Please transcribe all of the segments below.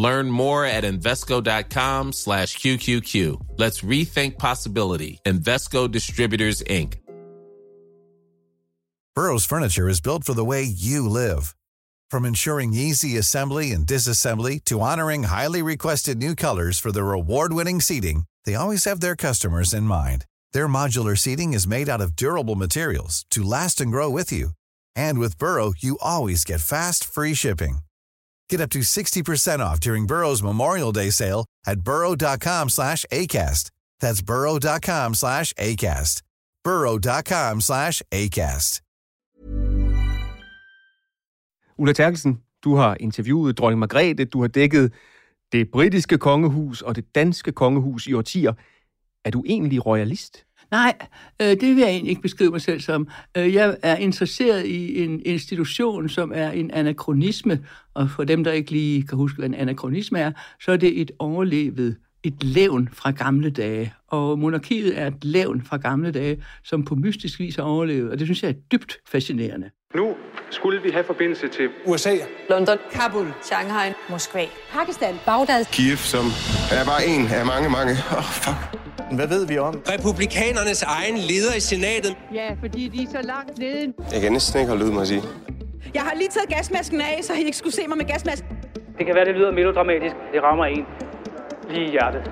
Learn more at Invesco.com slash QQQ. Let's rethink possibility. Investco Distributors, Inc. Burrow's furniture is built for the way you live. From ensuring easy assembly and disassembly to honoring highly requested new colors for their award-winning seating, they always have their customers in mind. Their modular seating is made out of durable materials to last and grow with you. And with Burrow, you always get fast, free shipping. Get up to 60% off during Burrow's Memorial Day sale at burrow.com slash ACAST. That's burrow.com slash ACAST. burrow.com slash ACAST. Ulla Terkelsen, du har interviewet dronning Margrethe, du har dækket det britiske kongehus og det danske kongehus i årtier. Er du egentlig royalist? Nej, øh, det vil jeg egentlig ikke beskrive mig selv som. Øh, jeg er interesseret i en institution, som er en anachronisme, og for dem, der ikke lige kan huske, hvad en anachronisme er, så er det et overlevet et levn fra gamle dage. Og monarkiet er et levn fra gamle dage, som på mystisk vis har overlevet, og det synes jeg er dybt fascinerende. Nu skulle vi have forbindelse til USA, London, Kabul, Shanghai, Moskva, Pakistan, Bagdad, Kiev, som er bare en af mange, mange. Åh, oh, fuck. Hvad ved vi om? Republikanernes egen leder i senatet. Ja, fordi de er så langt nede. Jeg kan næsten ikke holde ud, må jeg sige. Jeg har lige taget gasmasken af, så I ikke skulle se mig med gasmasken. Det kan være, det lyder melodramatisk. Det rammer en lige i hjertet.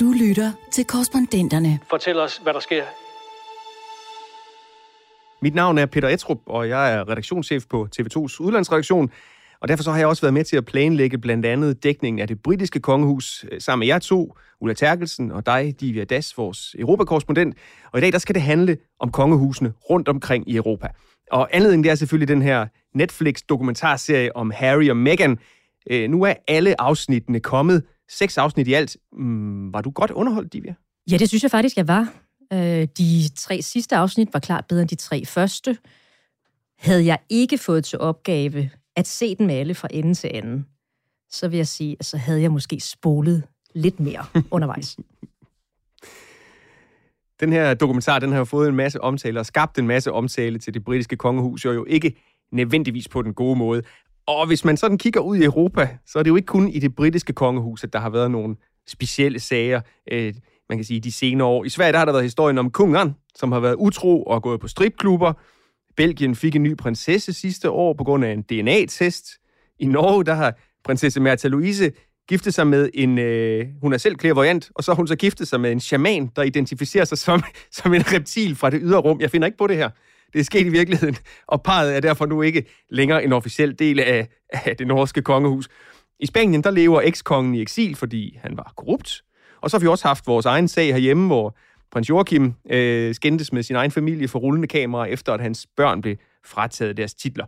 Du lytter til korrespondenterne. Fortæl os, hvad der sker. Mit navn er Peter Etrup, og jeg er redaktionschef på TV2's udlandsredaktion. Og derfor så har jeg også været med til at planlægge blandt andet dækningen af det britiske kongehus øh, sammen med jer to, Ulla Terkelsen og dig, Divya Das, vores europakorrespondent. Og i dag der skal det handle om kongehusene rundt omkring i Europa. Og anledningen det er selvfølgelig den her Netflix-dokumentarserie om Harry og Meghan. Øh, nu er alle afsnittene kommet. Seks afsnit i alt. Mm, var du godt underholdt, Divya? Ja, det synes jeg faktisk, jeg var. Øh, de tre sidste afsnit var klart bedre end de tre første. Havde jeg ikke fået til opgave at se dem alle fra ende til anden, så vil jeg sige, at så havde jeg måske spolet lidt mere undervejs. Den her dokumentar, den har fået en masse omtale og skabt en masse omtale til det britiske kongehus, og jo ikke nødvendigvis på den gode måde. Og hvis man sådan kigger ud i Europa, så er det jo ikke kun i det britiske kongehus, at der har været nogle specielle sager, øh, man kan sige, de senere år. I Sverige der har der været historien om kungen, som har været utro og gået på stripklubber. Belgien fik en ny prinsesse sidste år på grund af en DNA-test. I Norge, der har prinsesse Märtha Louise giftet sig med en... Øh, hun er selv klærvoyant, og så har hun så giftet sig med en shaman, der identificerer sig som, som en reptil fra det ydre rum. Jeg finder ikke på det her. Det er sket i virkeligheden, og parret er derfor nu ikke længere en officiel del af, af det norske kongehus. I Spanien, der lever ekskongen i eksil, fordi han var korrupt. Og så har vi også haft vores egen sag herhjemme, hvor prins Joachim øh, skændtes med sin egen familie for rullende kamera, efter at hans børn blev frataget deres titler.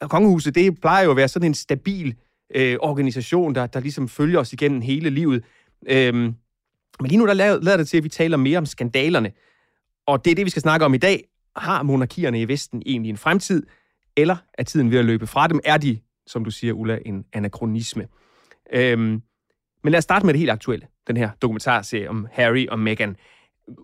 Og kongehuset, det plejer jo at være sådan en stabil øh, organisation, der, der ligesom følger os igennem hele livet. Øhm, men lige nu, der lader, det til, at vi taler mere om skandalerne. Og det er det, vi skal snakke om i dag. Har monarkierne i Vesten egentlig en fremtid, eller er tiden ved at løbe fra dem? Er de, som du siger, Ulla, en anachronisme? Øhm, men lad os starte med det helt aktuelle, den her dokumentarserie om Harry og Meghan.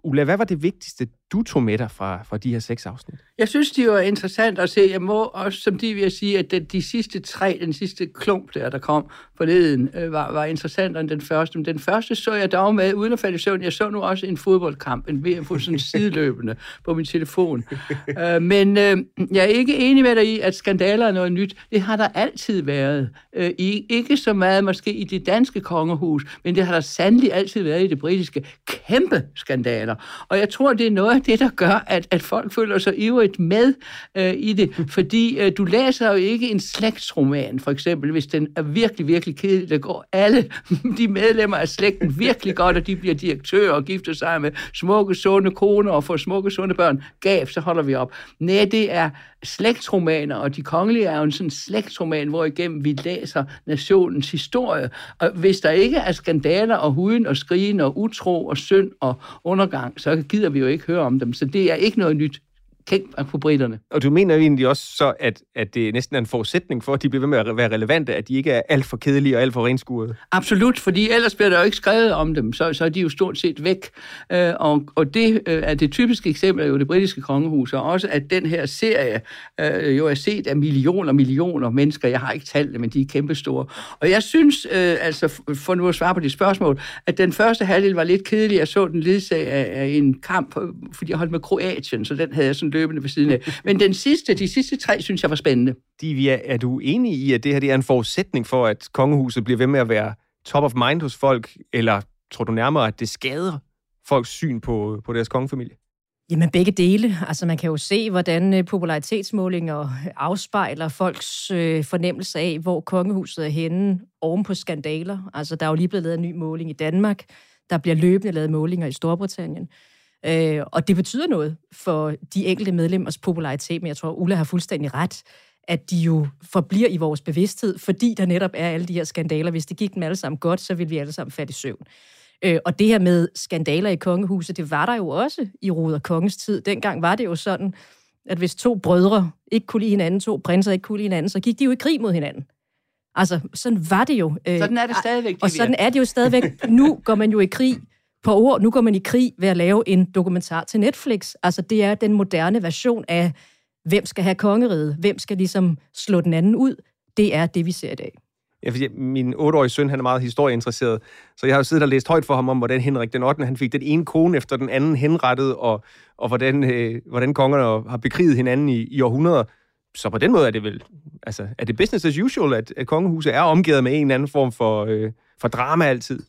Ulla, hvad var det vigtigste, du tog med dig fra, fra de her seks afsnit? Jeg synes, det var interessant at se. Jeg må også, som de vil sige, at de, de sidste tre, den sidste klump der, der kom forleden, øh, var, var interessant end den første. Men den første så jeg dog med, uden at falde i søvn. Jeg så nu også en fodboldkamp, en VM sådan sideløbende på min telefon. øh, men øh, jeg er ikke enig med dig i, at skandaler er noget nyt. Det har der altid været. Øh, i, ikke så meget måske i det danske kongehus, men det har der sandelig altid været i det britiske. Kæmpe skandaler. Og jeg tror, det er noget det, der gør, at, at folk føler sig ivrigt med øh, i det. Fordi øh, du læser jo ikke en slægtsroman, for eksempel, hvis den er virkelig, virkelig kedelig. Der går alle de medlemmer af slægten virkelig godt, og de bliver direktører og gifter sig med smukke, sunde koner og får smukke, sunde børn. Gav, så holder vi op. Nej, det er slægtsromaner, og de kongelige er jo en sådan slægtsroman, hvor igennem vi læser nationens historie. Og hvis der ikke er skandaler og huden og skrigen og utro og synd og undergang, så gider vi jo ikke høre om dem. Så det er ikke noget nyt kendt på britterne. Og du mener jo egentlig også så, at, at det næsten er en forudsætning for, at de bliver ved med at være relevante, at de ikke er alt for kedelige og alt for renskuede? Absolut, fordi ellers bliver der jo ikke skrevet om dem, så, så er de jo stort set væk. Øh, og, og det øh, er det typiske eksempel jo det britiske kongehus, og også at den her serie øh, jo er set af millioner og millioner mennesker. Jeg har ikke talt det, men de er kæmpestore. Og jeg synes, øh, altså for nu at svare på de spørgsmål, at den første halvdel var lidt kedelig. Jeg så den ledsag af, af en kamp, fordi jeg holdt med Kroatien, så den havde jeg sådan løbende ved siden af. Men den sidste, de sidste tre, synes jeg var spændende. Divya, er du enig i, at det her det er en forudsætning for, at kongehuset bliver ved med at være top of mind hos folk, eller tror du nærmere, at det skader folks syn på, på deres kongefamilie? Jamen begge dele. Altså man kan jo se, hvordan øh, popularitetsmålinger afspejler folks øh, fornemmelse af, hvor kongehuset er henne oven på skandaler. Altså der er jo lige blevet lavet en ny måling i Danmark. Der bliver løbende lavet målinger i Storbritannien. Øh, og det betyder noget for de enkelte medlemmers popularitet, men jeg tror, Ulla har fuldstændig ret, at de jo forbliver i vores bevidsthed, fordi der netop er alle de her skandaler. Hvis det gik dem alle sammen godt, så ville vi alle sammen falde i søvn. Øh, og det her med skandaler i kongehuset, det var der jo også i Ruder Kongens tid. Dengang var det jo sådan, at hvis to brødre ikke kunne lide hinanden, to prinser ikke kunne lide hinanden, så gik de jo i krig mod hinanden. Altså, sådan var det jo. Øh, sådan er det stadigvæk. Og sådan er det jo stadigvæk. Nu går man jo i krig på ord. Nu går man i krig ved at lave en dokumentar til Netflix. Altså, det er den moderne version af, hvem skal have kongeriget? Hvem skal ligesom slå den anden ud? Det er det, vi ser i dag. Ja, fordi min otteårige søn, han er meget historieinteresseret, så jeg har jo siddet og læst højt for ham om, hvordan Henrik den 8. han fik den ene kone efter den anden henrettet, og, og hvordan, øh, hvordan kongerne har bekriget hinanden i, i århundreder. Så på den måde er det vel, altså, er det business as usual, at, at kongehuset er omgivet med en eller anden form for, øh, for drama altid?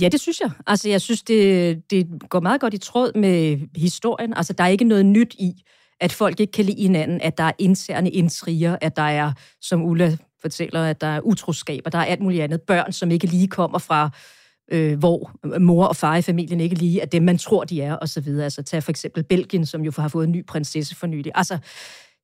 Ja, det synes jeg. Altså, jeg synes, det, det går meget godt i tråd med historien. Altså, der er ikke noget nyt i, at folk ikke kan lide hinanden, at der er interne intriger, at der er, som Ulla fortæller, at der er utroskab, der er alt muligt andet. Børn, som ikke lige kommer fra, øh, hvor mor og far i familien ikke lige er dem, man tror, de er, osv. Altså, tag for eksempel Belgien, som jo har fået en ny prinsesse for nylig. Altså,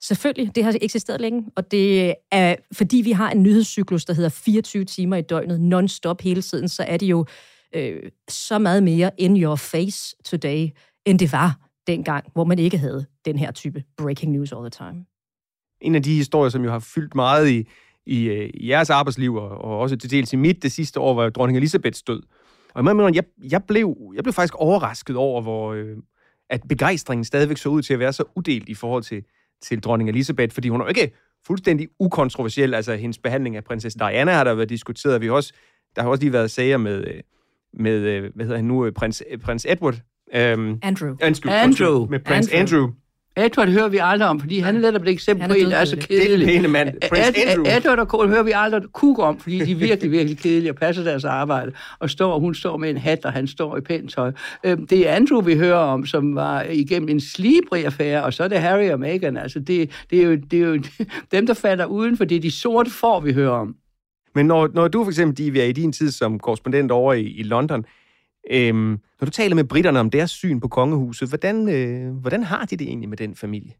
Selvfølgelig, det har eksisteret længe, og det er, fordi vi har en nyhedscyklus, der hedder 24 timer i døgnet, non-stop hele tiden, så er det jo øh, så meget mere in your face today, end det var dengang, hvor man ikke havde den her type breaking news all the time. En af de historier, som jo har fyldt meget i, i, øh, i jeres arbejdsliv, og, og også til dels i mit det sidste år, var jo dronning Elisabeths død. Og jeg, jeg, jeg, blev, jeg blev faktisk overrasket over, hvor, øh, at begejstringen stadigvæk så ud til at være så uddelt i forhold til, til dronning Elisabeth, fordi hun er jo ikke fuldstændig ukontroversiel. Altså, hendes behandling af prinsesse Diana har der været diskuteret. Vi har også, der har også lige været sager med, øh, med, øh, hvad hedder han nu, øh, prins, øh, prins Edward. Um, Andrew. Andrew. Andrew. Med prins Andrew. Andrew. Edward hører vi aldrig om, fordi han er netop et eksempel på en, der er så kedelig. Det er mand. Prins Ed, Andrew. Edward og Cole hører vi aldrig kuk om, fordi de er virkelig, virkelig kedelige og passer deres arbejde. Og står, hun står med en hat, og han står i pænt tøj. Øhm, det er Andrew, vi hører om, som var igennem en slibrig affære, og så er det Harry og Meghan. Altså, det, det, er jo, det er jo dem, der falder uden for det, de sorte får, vi hører om. Men når, når du for eksempel, Divya, i din tid som korrespondent over i, i London, øhm, når du taler med britterne om deres syn på kongehuset, hvordan, øh, hvordan har de det egentlig med den familie?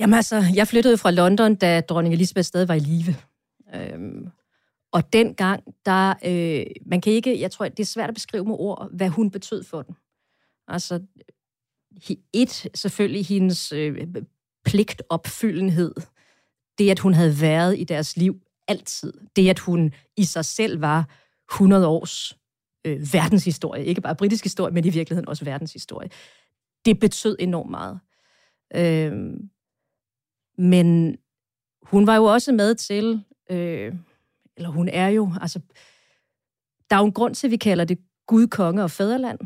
Jamen altså, jeg flyttede fra London, da dronning Elizabeth stadig var i live. Øhm, og dengang, der, øh, man kan ikke, jeg tror, det er svært at beskrive med ord, hvad hun betød for den. Altså, et, selvfølgelig hendes øh, pligtopfyldenhed. Det, at hun havde været i deres liv altid. Det, at hun i sig selv var 100 års øh, verdenshistorie. Ikke bare britisk historie, men i virkeligheden også verdenshistorie. Det betød enormt meget. Øh, men hun var jo også med til, øh, eller hun er jo, altså, der er jo en grund til, at vi kalder det Gud, konge og fædreland.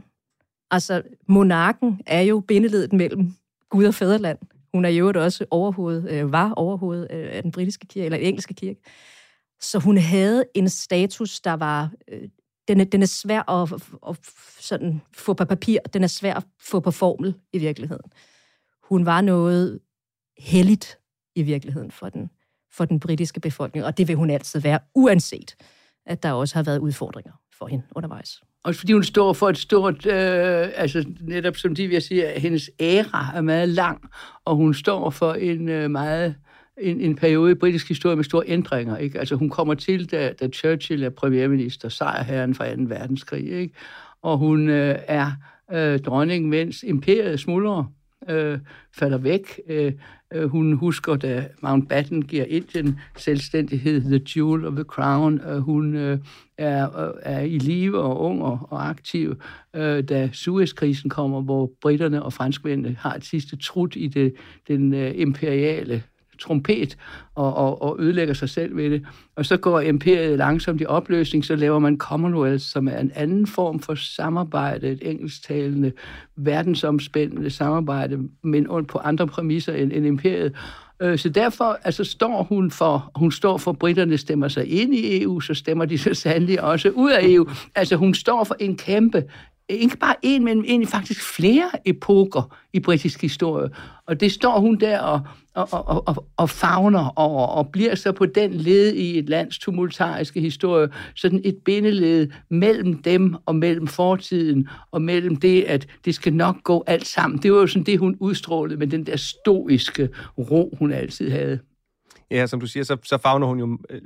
Altså, monarken er jo bindeledet mellem Gud og fædreland. Hun er jo også overhovedet, øh, var overhovedet øh, af den britiske kirke, eller engelske kirke. Så hun havde en status, der var øh, den, er, den er svær at, at sådan få på papir, den er svær at få på formel i virkeligheden. Hun var noget helligt i virkeligheden for den, for den britiske befolkning, og det vil hun altid være, uanset at der også har været udfordringer for hende undervejs. Og fordi hun står for et stort, øh, altså netop som de vil sige, at hendes æra er meget lang, og hun står for en øh, meget en, en periode i britisk historie med store ændringer. Ikke? Altså hun kommer til, da, da Churchill er premierminister, sejrherren fra 2. verdenskrig, ikke? og hun øh, er øh, dronning, mens imperiet smuldrer øh, falder væk. Øh, øh, hun husker, da Mountbatten giver Indien selvstændighed, The Jewel of the Crown. Øh, hun øh, er, øh, er i live og ung og, og aktiv, øh, da Suezkrisen kommer, hvor britterne og franskmændene har et sidste trut i det, den øh, imperiale trompet og, og, og ødelægger sig selv ved det. Og så går imperiet langsomt i opløsning, så laver man Commonwealth, som er en anden form for samarbejde, et engelsktalende, verdensomspændende samarbejde, men på andre præmisser end, end imperiet. Øh, så derfor altså, står hun for, hun står for, britterne stemmer sig ind i EU, så stemmer de så sandelig også ud af EU. Altså hun står for en kæmpe ikke bare en, men egentlig faktisk flere epoker i britisk historie. Og det står hun der og, og, og, og, og fagner over, og bliver så på den led i et lands tumultariske historie, sådan et bindeled mellem dem og mellem fortiden, og mellem det, at det skal nok gå alt sammen. Det var jo sådan det, hun udstrålede med den der stoiske ro, hun altid havde. Ja, som du siger, så, så fagner hun jo øh,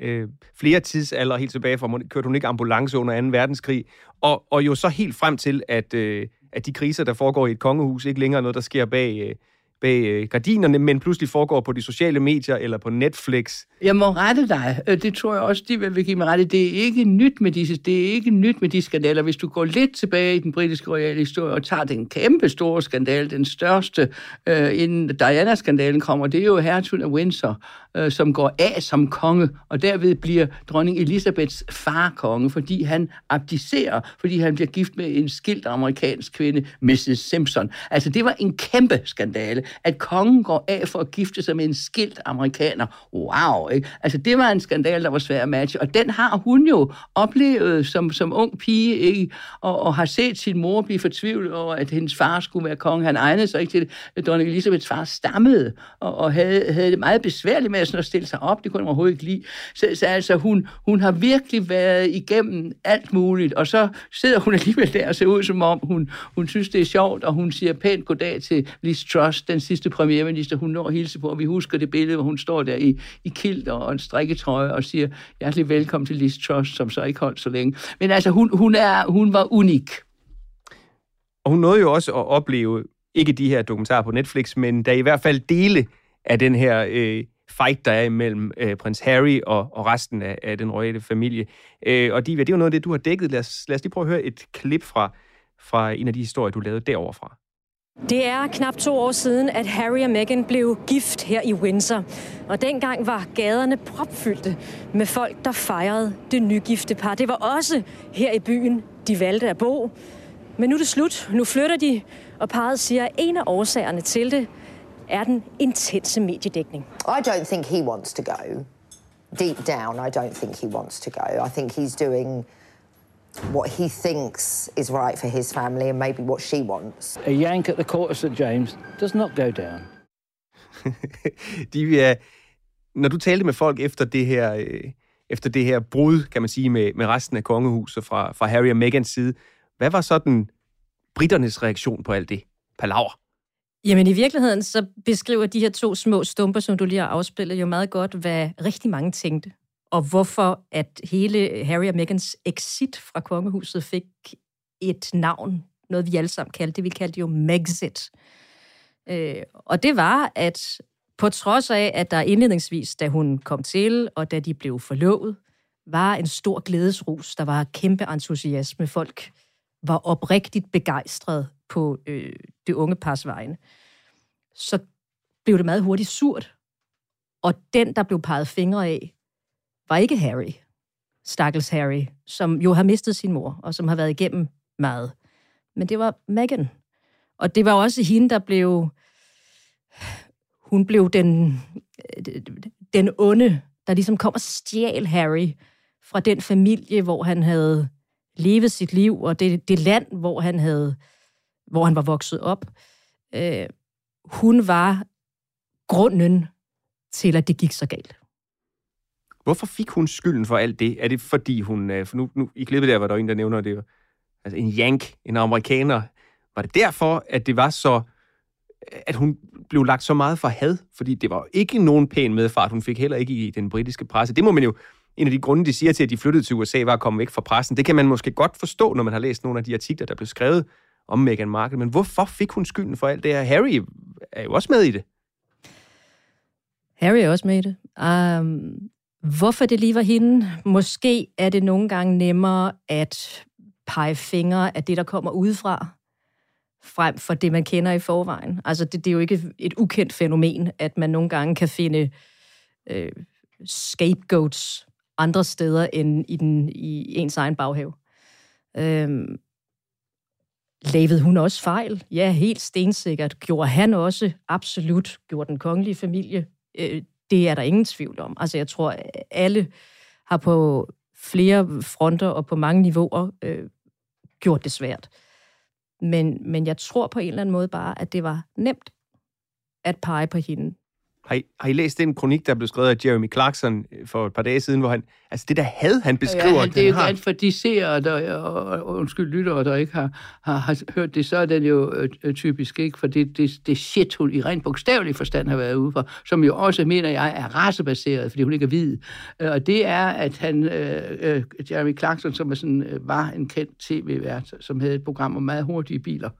øh, flere tidsalder, helt tilbage fra, kørte hun ikke ambulance under 2. verdenskrig, og, og jo så helt frem til, at, øh, at de kriser, der foregår i et kongehus, ikke længere noget, der sker bag, øh, bag øh, gardinerne, men pludselig foregår på de sociale medier eller på Netflix. Jeg må rette dig. Øh, det tror jeg også, de vil give mig rette. Det er ikke nyt med disse, det er ikke nyt med de skandaler. Hvis du går lidt tilbage i den britiske royale historie og tager den kæmpe store skandal, den største, øh, inden Diana-skandalen kommer, det er jo hertugen af Windsor, øh, som går af som konge, og derved bliver dronning Elisabeths far konge, fordi han abdicerer, fordi han bliver gift med en skilt amerikansk kvinde, Mrs. Simpson. Altså, det var en kæmpe skandale at kongen går af for at gifte sig med en skilt amerikaner. Wow, ikke? Altså, det var en skandal, der var svær at matche, og den har hun jo oplevet som, som ung pige, ikke? Og, og har set sin mor blive fortvivlet over, at hendes far skulle være konge. Han egnede sig ikke til det. Dronning Elisabeths far stammede, og, og havde, havde det meget besværligt med sådan at stille sig op. Det kunne hun overhovedet ikke lide. Så, så altså, hun, hun har virkelig været igennem alt muligt, og så sidder hun alligevel der og ser ud, som om hun, hun synes, det er sjovt, og hun siger pænt goddag til Liz Truss, den sidste premierminister, hun når at hilse på, og vi husker det billede, hvor hun står der i, i kilt og en strikketrøje og siger, hjertelig velkommen til Liz Truss, som så ikke holdt så længe. Men altså, hun, hun, er, hun var unik. Og hun nåede jo også at opleve, ikke de her dokumentarer på Netflix, men der i hvert fald dele af den her øh, fight, der er imellem øh, prins Harry og, og resten af, af den royale familie. Øh, og Diva, det er jo noget af det, du har dækket. Lad os, lad os lige prøve at høre et klip fra, fra en af de historier, du lavede derovre fra. Det er knap to år siden, at Harry og Meghan blev gift her i Windsor. Og dengang var gaderne propfyldte med folk, der fejrede det nygifte par. Det var også her i byen, de valgte at bo. Men nu er det slut. Nu flytter de, og parret siger, at en af årsagerne til det er den intense mediedækning. I don't think he wants to go. Deep down, I don't think he wants to go. I think he's doing what he thinks is right for his family and maybe what she wants. A yank at the court of St. James does not go down. De, når du talte med folk efter det her, øh, efter det her brud, kan man sige, med, med resten af kongehuset fra, fra Harry og Megans side, hvad var så den britternes reaktion på alt det? Palaver. Jamen i virkeligheden, så beskriver de her to små stumper, som du lige har afspillet, jo meget godt, hvad rigtig mange tænkte og hvorfor at hele Harry og Megans exit fra kongehuset fik et navn, noget vi alle sammen kaldte det, vi kaldte jo Megxit. Øh, og det var, at på trods af, at der indledningsvis, da hun kom til, og da de blev forlovet, var en stor glædesrus, der var kæmpe entusiasme. Folk var oprigtigt begejstret på øh, det unge pars vegne. Så blev det meget hurtigt surt. Og den, der blev peget fingre af, var ikke Harry, stakkels Harry, som jo har mistet sin mor, og som har været igennem meget. Men det var Meghan. Og det var også hende, der blev... Hun blev den, den onde, der ligesom kom og stjal Harry fra den familie, hvor han havde levet sit liv, og det, det land, hvor han havde, hvor han var vokset op. Øh, hun var grunden til, at det gik så galt. Hvorfor fik hun skylden for alt det? Er det fordi hun... Øh, for nu, nu i klippet der var der en, der nævner det. Altså en yank, en amerikaner. Var det derfor, at det var så... At hun blev lagt så meget for had? Fordi det var ikke nogen pæn medfart. Hun fik heller ikke i den britiske presse. Det må man jo... En af de grunde, de siger til, at de flyttede til USA, var at komme væk fra pressen. Det kan man måske godt forstå, når man har læst nogle af de artikler, der blev skrevet om Meghan Markle. Men hvorfor fik hun skylden for alt det her? Harry er jo også med i det. Harry er også med i det. Um, hvorfor det lige var hende? Måske er det nogle gange nemmere at pege fingre af det, der kommer udefra, frem for det, man kender i forvejen. Altså, det, det er jo ikke et ukendt fænomen, at man nogle gange kan finde øh, scapegoats andre steder end i, den, i ens egen baghave. Øhm, lavede hun også fejl? Ja, helt stensikkert. Gjorde han også absolut? Gjorde den kongelige familie? Øh, det er der ingen tvivl om. Altså, jeg tror, alle har på flere fronter og på mange niveauer øh, gjort det svært. Men, men jeg tror på en eller anden måde bare, at det var nemt at pege på hende. Har I, har I læst den kronik, der blev skrevet af Jeremy Clarkson øh, for et par dage siden, hvor han, altså det der had, han beskriver, ja, at det er jo han har... at for de seere, der, og, og, undskyld, lyttere, der ikke har, har, har hørt det, så er den jo øh, typisk, ikke? For det, det, det shit, hun i rent bogstavelig forstand har været ude for, som jo også, mener jeg, er racebaseret, fordi hun ikke er hvid. Øh, Og det er, at han, øh, øh, Jeremy Clarkson, som er sådan, øh, var en kendt tv-vært, som havde et program om meget hurtige biler,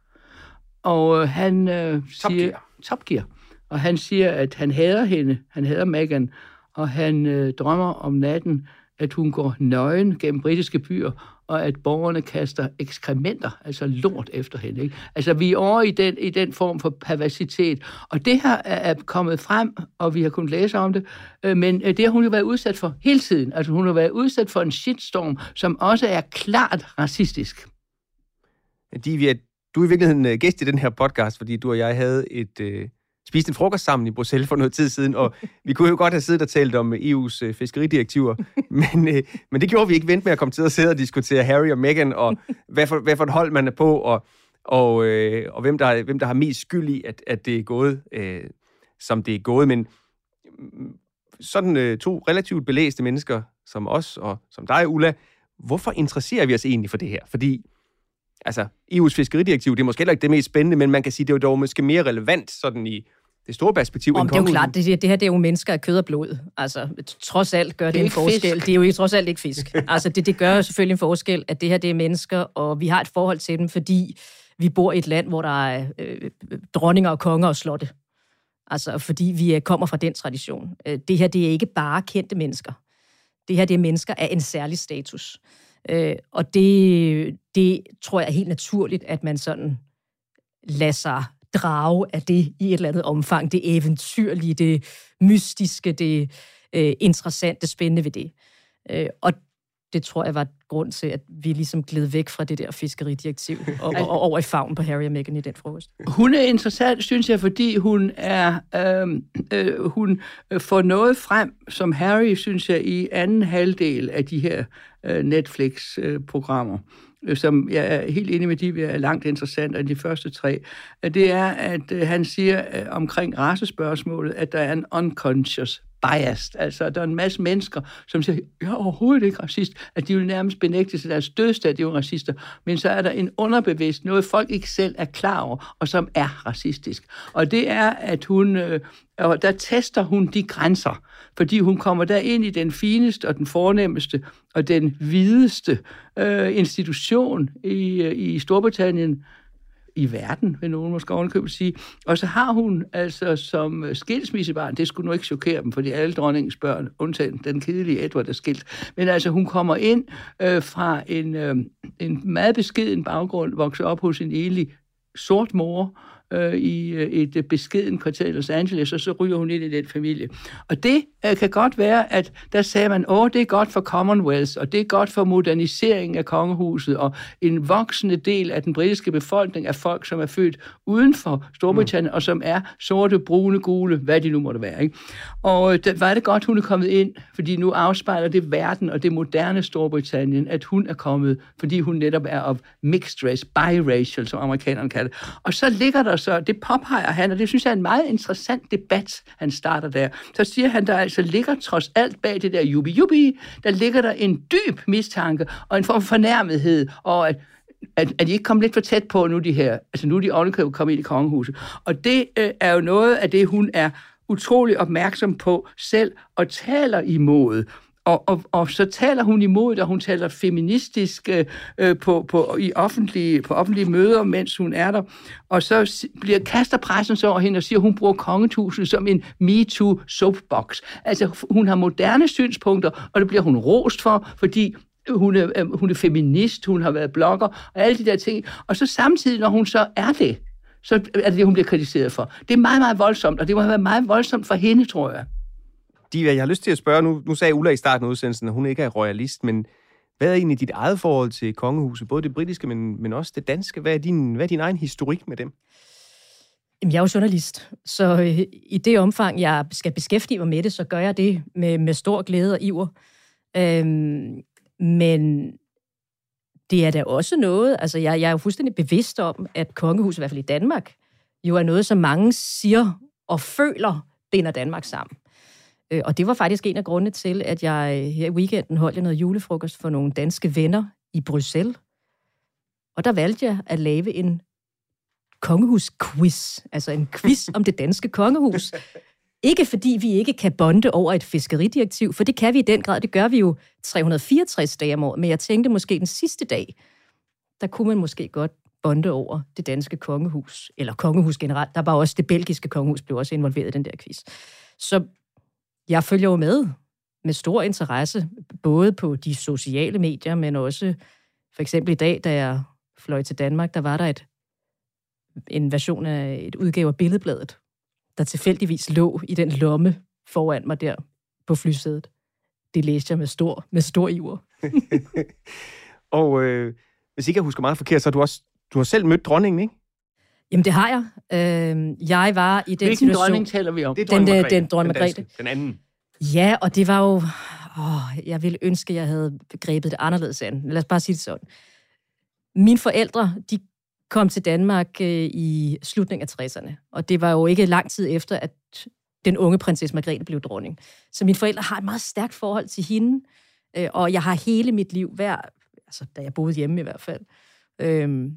og øh, han øh, siger... Top Gear. Og han siger, at han hader hende, han hader Meghan, og han øh, drømmer om natten, at hun går nøgen gennem britiske byer, og at borgerne kaster ekskrementer, altså lort efter hende. Ikke? Altså, vi er over i den, i den form for perversitet. Og det her er, kommet frem, og vi har kunnet læse om det, øh, men øh, det har hun jo været udsat for hele tiden. Altså, hun har været udsat for en shitstorm, som også er klart racistisk. Divya, du er i virkeligheden øh, gæst i den her podcast, fordi du og jeg havde et... Øh spiste en frokost sammen i Bruxelles for noget tid siden, og vi kunne jo godt have siddet og talt om EU's øh, fiskeridirektiver, men, øh, men det gjorde vi ikke. Vente med at komme til at sidde og diskutere Harry og Meghan, og hvad for, hvad for et hold man er på, og, og, øh, og hvem, der, hvem der har mest skyld i, at, at det er gået, øh, som det er gået. Men mm, sådan øh, to relativt belæste mennesker som os, og som dig, Ulla, hvorfor interesserer vi os egentlig for det her? Fordi altså, EU's fiskeridirektiv, det er måske heller ikke det mest spændende, men man kan sige, det er jo dog måske mere relevant sådan i det store perspektiv. Om, det er jo klart, det, det her det er jo mennesker af kød og blod. Altså, trods alt gør det, det en forskel. Fisk. Det er jo trods alt ikke fisk. altså, det, det gør selvfølgelig en forskel, at det her det er mennesker, og vi har et forhold til dem, fordi vi bor i et land, hvor der er øh, dronninger og konger og slotte. Altså, fordi vi øh, kommer fra den tradition. Øh, det her, det er ikke bare kendte mennesker. Det her, det er mennesker af en særlig status. Øh, og det, det tror jeg er helt naturligt, at man sådan lader sig drage af det i et eller andet omfang. Det eventyrlige, det mystiske, det øh, interessante, spændende ved det. Øh, og det tror jeg var grund til, at vi ligesom gled væk fra det der fiskeridirektiv og, og over i favn på Harry og Meghan i den frokost. Hun er interessant, synes jeg, fordi hun er øh, øh, hun øh, får noget frem, som Harry, synes jeg, i anden halvdel af de her øh, Netflix-programmer, øh, som jeg er helt enig med de, er langt interessant end de første tre, det er, at øh, han siger øh, omkring racespørgsmålet, at der er en unconscious biased. Altså, der er en masse mennesker, som siger, jeg er overhovedet ikke racist, at de vil nærmest benægte sig deres dødsdag, at de er racister. Men så er der en underbevidst, noget folk ikke selv er klar over, og som er racistisk. Og det er, at hun, øh, og der tester hun de grænser, fordi hun kommer der ind i den fineste og den fornemmeste og den videste øh, institution i, øh, i Storbritannien, i verden, vil nogen måske ovenkøbet sige. Og så har hun altså som øh, skilsmissebarn, det skulle nu ikke chokere dem, fordi alle dronningens børn, undtagen den kedelige Edward er skilt, men altså hun kommer ind øh, fra en, øh, en meget beskeden baggrund, vokser op hos en enlig sort mor, øh, i øh, et øh, beskeden kvarter i Los Angeles, og så ryger hun ind i den familie. Og det øh, kan godt være, at der sagde man, åh, det er godt for Commonwealth, og det er godt for modernisering af kongehuset, og en voksende del af den britiske befolkning er folk, som er født uden for Storbritannien, mm. og som er sorte, brune, gule, hvad de nu måtte være. Ikke? Og øh, der var det godt, hun er kommet ind, fordi nu afspejler det verden og det moderne Storbritannien, at hun er kommet, fordi hun netop er of mixed race, biracial, som amerikanerne kalder det. Og så ligger der så, det påpeger han, og det synes jeg er en meget interessant debat, han starter der. Så siger han, der altså ligger trods alt bag det der jubi jubi, der ligger der en dyb mistanke og en form for fornærmethed, og at at, at de ikke kom lidt for tæt på nu, de her, altså nu er de ovenikøbet kommet ind i kongehuset. Og det øh, er jo noget af det, hun er utrolig opmærksom på selv og taler imod. Og, og, og så taler hun imod det, og hun taler feministisk øh, øh, på, på, i offentlige, på offentlige møder, mens hun er der. Og så bliver, kaster pressen så over hende og siger, at hun bruger kongetusen som en MeToo soapbox. Altså, hun har moderne synspunkter, og det bliver hun rost for, fordi hun er, øh, hun er feminist, hun har været blogger, og alle de der ting. Og så samtidig, når hun så er det, så er det det, hun bliver kritiseret for. Det er meget, meget voldsomt, og det må have været meget voldsomt for hende, tror jeg. Diva, jeg har lyst til at spørge, nu, nu sagde Ulla i starten af udsendelsen, at hun ikke er royalist, men hvad er egentlig dit eget forhold til kongehuset, både det britiske, men, men også det danske? Hvad er, din, hvad er din egen historik med dem? Jamen, jeg er jo journalist, så øh, i det omfang, jeg skal beskæftige mig med det, så gør jeg det med, med stor glæde og iver. Øhm, men det er da også noget, altså jeg, jeg er jo fuldstændig bevidst om, at kongehuset, i hvert fald i Danmark, jo er noget, som mange siger og føler binder Danmark sammen. Øh, og det var faktisk en af grundene til, at jeg her i weekenden holdt noget julefrokost for nogle danske venner i Bruxelles. Og der valgte jeg at lave en kongehus-quiz, altså en quiz om det danske kongehus. Ikke fordi vi ikke kan bonde over et fiskeridirektiv, for det kan vi i den grad. Det gør vi jo 364 dage om året. Men jeg tænkte måske den sidste dag, der kunne man måske godt bonde over det danske kongehus, eller kongehus generelt. Der var også det belgiske kongehus, blev også involveret i den der quiz. Så jeg følger jo med med stor interesse, både på de sociale medier, men også for eksempel i dag, da jeg fløj til Danmark, der var der et, en version af et udgave af Billedbladet, der tilfældigvis lå i den lomme foran mig der på flysædet. Det læste jeg med stor, med stor iver. og øh, hvis ikke jeg husker meget forkert, så har du også du har selv mødt dronningen, ikke? Jamen, det har jeg. Øh, jeg var i den Hvilken situation... dronning taler vi om? Det er dronning den, Margrethe. den, dronning Margrethe. den anden. Ja, og det var jo... Åh, jeg ville ønske, jeg havde grebet det anderledes an. Lad os bare sige det sådan. Mine forældre, de kom til Danmark øh, i slutningen af 60'erne, og det var jo ikke lang tid efter, at den unge prinsesse Margrethe blev dronning. Så mine forældre har et meget stærkt forhold til hende, øh, og jeg har hele mit liv, hver, altså da jeg boede hjemme i hvert fald, øh,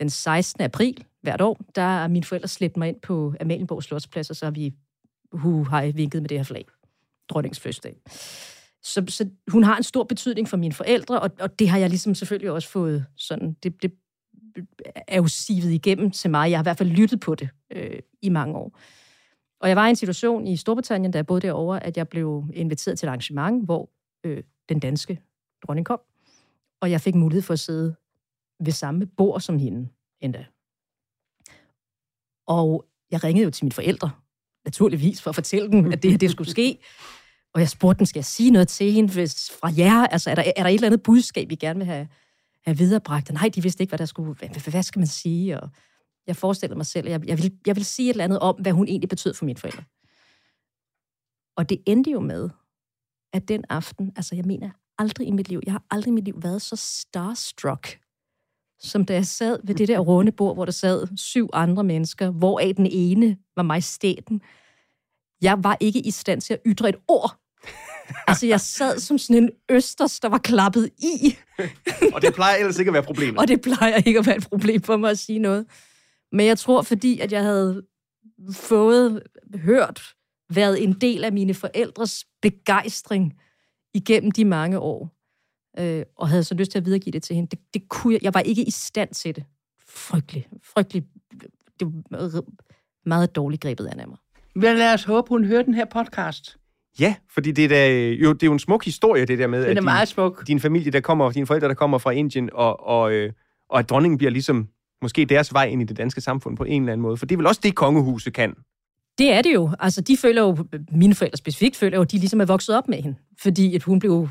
den 16. april hvert år, der er mine forældre slæbt mig ind på Amalienborg Slotsplads, og så har vi hu, har vinket med det her flag. Dronningens fødselsdag. Så, så hun har en stor betydning for mine forældre, og, og det har jeg ligesom selvfølgelig også fået sådan, det, det er jo sivet igennem til mig. Jeg har i hvert fald lyttet på det øh, i mange år. Og jeg var i en situation i Storbritannien, da jeg boede derovre, at jeg blev inviteret til et arrangement, hvor øh, den danske dronning kom, og jeg fik mulighed for at sidde ved samme bord som hende endda. Og jeg ringede jo til mine forældre, naturligvis, for at fortælle dem, at det her det skulle ske. Og jeg spurgte dem, skal jeg sige noget til hende hvis, fra jer? Altså, er der, er der et eller andet budskab, I gerne vil have, have viderebragt? Og nej, de vidste ikke, hvad der skulle... Hvad, hvad skal man sige? Og jeg forestillede mig selv, at jeg, jeg, vil, jeg vil sige et eller andet om, hvad hun egentlig betød for mine forældre. Og det endte jo med, at den aften, altså jeg mener aldrig i mit liv, jeg har aldrig i mit liv været så starstruck, som da jeg sad ved det der runde bord, hvor der sad syv andre mennesker, hvoraf den ene var mig stæten. Jeg var ikke i stand til at ytre et ord. altså, jeg sad som sådan en østers, der var klappet i. og det plejer ellers ikke at være problemet. og det plejer ikke at være et problem for mig at sige noget. Men jeg tror, fordi at jeg havde fået, hørt, været en del af mine forældres begejstring igennem de mange år, øh, og havde så lyst til at videregive det til hende. Det, det kunne jeg, jeg var ikke i stand til det. Frygtelig, frygtelig. Det var meget dårligt grebet af mig. Men lad os håbe, hun hører den her podcast. Ja, fordi det er, da, jo, det er jo en smuk historie, det der med, Den er at din, meget smuk. din familie, der kommer, dine forældre, der kommer fra Indien, og, og, øh, og at dronningen bliver ligesom måske deres vej ind i det danske samfund på en eller anden måde. For det er vel også det, kongehuset kan. Det er det jo. Altså, de føler jo, mine forældre specifikt føler jo, at de ligesom er vokset op med hende. Fordi at hun blev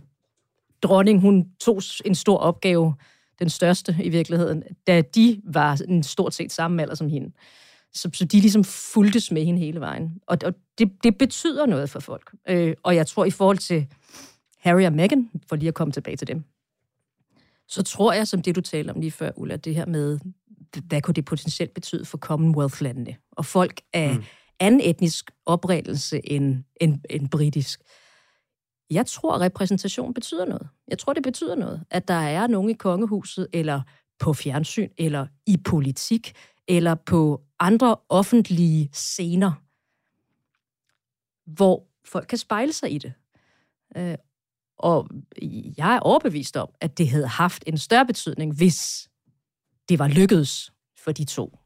dronning, hun tog en stor opgave, den største i virkeligheden, da de var en stort set samme alder som hende. Så, så de ligesom fuldtes med hende hele vejen. Og, og det, det betyder noget for folk. Øh, og jeg tror, i forhold til Harry og Meghan, for lige at komme tilbage til dem, så tror jeg, som det du talte om lige før, Ulla, det her med, hvad kunne det potentielt betyde for Commonwealth-landene? Og folk af mm. anden etnisk oprettelse end, end, end britisk. Jeg tror, at repræsentation betyder noget. Jeg tror, det betyder noget, at der er nogen i kongehuset, eller på fjernsyn, eller i politik, eller på andre offentlige scener, hvor folk kan spejle sig i det. Øh, og jeg er overbevist om, at det havde haft en større betydning, hvis det var lykkedes for de to.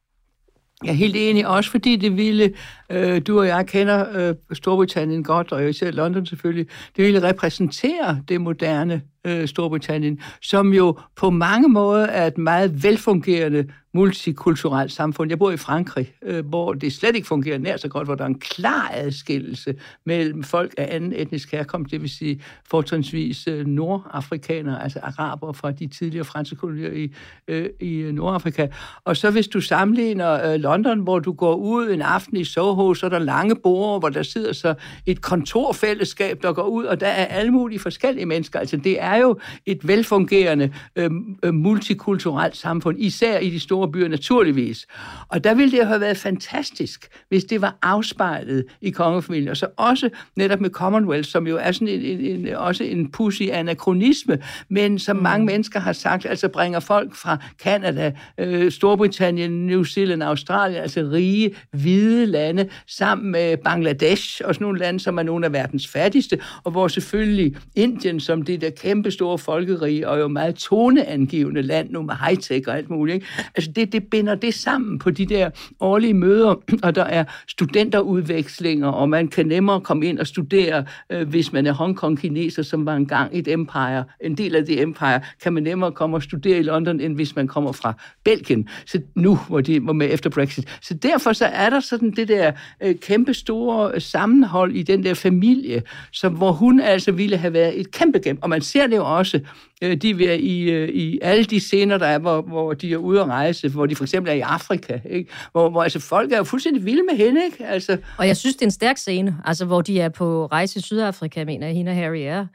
Jeg er helt enig, også fordi det ville, øh, du og jeg kender øh, Storbritannien godt, og især London selvfølgelig, det ville repræsentere det moderne øh, Storbritannien, som jo på mange måder er et meget velfungerende multikulturelt samfund. Jeg bor i Frankrig, øh, hvor det slet ikke fungerer nær så godt, hvor der er en klar adskillelse mellem folk af anden etnisk herkomst, det vil sige fortrinsvis øh, nordafrikanere, altså araber fra de tidligere franske kolonier i, øh, i øh, Nordafrika. Og så hvis du sammenligner øh, London, hvor du går ud en aften i Soho, så er der lange borde, hvor der sidder så et kontorfællesskab, der går ud, og der er alle mulige forskellige mennesker. Altså det er jo et velfungerende øh, multikulturelt samfund, især i de store store byer, naturligvis. Og der ville det have været fantastisk, hvis det var afspejlet i kongefamilien, og så også netop med Commonwealth, som jo er sådan en, en, en, også en pussy anachronisme, men som mm. mange mennesker har sagt, altså bringer folk fra Kanada, øh, Storbritannien, New Zealand, Australien, altså rige, hvide lande, sammen med Bangladesh og sådan nogle lande, som er nogle af verdens fattigste, og hvor selvfølgelig Indien, som det der kæmpe kæmpestore folkerige, og jo meget toneangivende land nu med high-tech og alt muligt, ikke? Altså det, det binder det sammen på de der årlige møder, og der er studenterudvekslinger, og man kan nemmere komme ind og studere, øh, hvis man er Hongkong-kineser, som var engang et empire. En del af det empire kan man nemmere komme og studere i London, end hvis man kommer fra Belgien. Så nu, hvor de var med efter Brexit. Så derfor så er der sådan det der øh, kæmpe store sammenhold i den der familie, som, hvor hun altså ville have været et kæmpe gem. Og man ser det jo også øh, de er i, øh, i alle de scener, der er, hvor, hvor de er ude at rejse, hvor de for eksempel er i Afrika, ikke? Hvor, hvor altså, folk er jo fuldstændig vilde med hende. Ikke? Altså, og jeg synes, det er en stærk scene, altså, hvor de er på rejse i Sydafrika, mener jeg, hende og Harry er,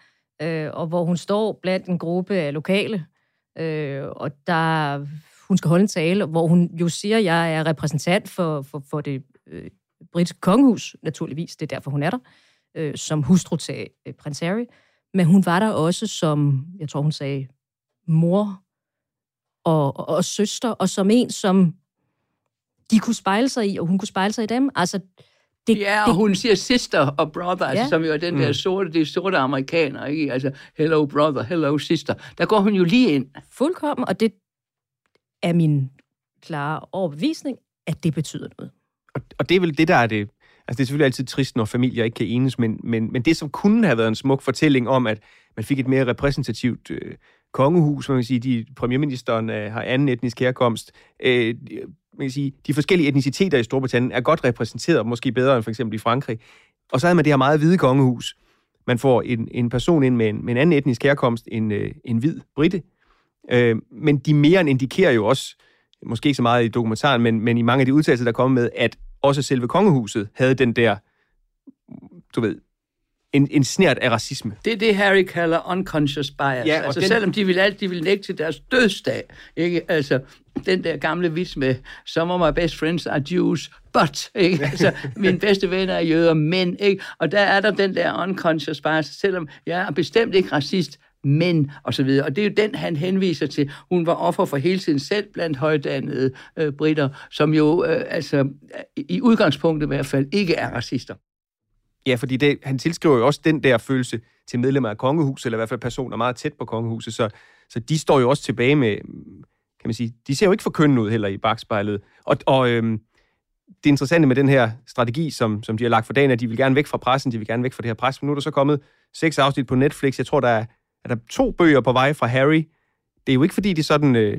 øh, og hvor hun står blandt en gruppe af lokale, øh, og der hun skal holde en tale, hvor hun jo siger, at jeg er repræsentant for, for, for det øh, britiske kongehus, naturligvis, det er derfor, hun er der, øh, som hustru til øh, prins Harry. Men hun var der også som, jeg tror hun sagde, mor og, og, og søster, og som en, som de kunne spejle sig i, og hun kunne spejle sig i dem. Altså, det, ja, og det, hun siger sister og brother, ja. altså, som jo er den der mm. sorte, det sorte amerikanere, ikke? Altså, hello brother, hello sister. Der går hun jo lige ind. Fuldkommen, og det er min klare overbevisning, at det betyder noget. Og, og det er vel det, der er det Altså, det er selvfølgelig altid trist, når familier ikke kan enes, men, men, men det, som kunne have været en smuk fortælling om, at man fik et mere repræsentativt øh, kongehus, man kan sige, de, premierministeren øh, har anden etnisk herkomst, øh, man kan sige, de forskellige etniciteter i Storbritannien er godt repræsenteret, måske bedre end for eksempel i Frankrig. Og så havde man det her meget hvide kongehus. Man får en, en person ind med en, med en anden etnisk herkomst end øh, en hvid britte. Øh, men de mere end indikerer jo også, måske ikke så meget i dokumentaren, men, men i mange af de udtalelser, der er kommet med, at også selve kongehuset havde den der, du ved, en, en snært af racisme. Det er det, Harry kalder unconscious bias. Ja, altså den... selvom de vil alt, de vil lægge til deres dødsdag. Ikke? Altså, den der gamle vits med, some of my best friends are Jews, but, ikke? Altså, mine bedste venner er jøder, men, ikke? Og der er der den der unconscious bias, selvom jeg er bestemt ikke racist, men, og så videre. Og det er jo den, han henviser til. Hun var offer for hele tiden selv blandt højdannede øh, britter, som jo øh, altså, i udgangspunktet i hvert fald ikke er racister. Ja, fordi det, han tilskriver jo også den der følelse til medlemmer af kongehuset, eller i hvert fald personer meget tæt på kongehuset, så, så de står jo også tilbage med, kan man sige, de ser jo ikke for kønne ud heller i bagspejlet. Og, og øhm, det interessante med den her strategi, som, som de har lagt for dagen, er, at de vil gerne væk fra pressen, de vil gerne væk fra det her pres. Men nu er der så kommet seks afsnit på Netflix. Jeg tror, der er er der to bøger på vej fra Harry. Det er jo ikke, fordi de sådan øh,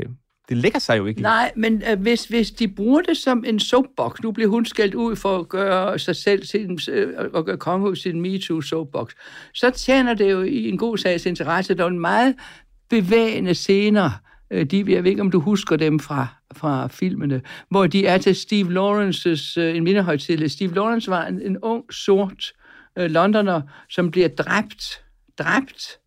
det lægger sig jo ikke. Nej, men øh, hvis, hvis de bruger det som en soapbox, nu bliver hun skældt ud for at gøre sig selv sin, øh, og gøre kongehus sin MeToo soapbox, så tjener det jo i en god sags interesse. Der er en meget bevægende scener, øh, de, jeg ved ikke, om du husker dem fra, fra filmene, hvor de er til Steve Lawrences, øh, en mindehøjtidlig. Steve Lawrence var en, en ung, sort øh, londoner, som bliver dræbt, dræbt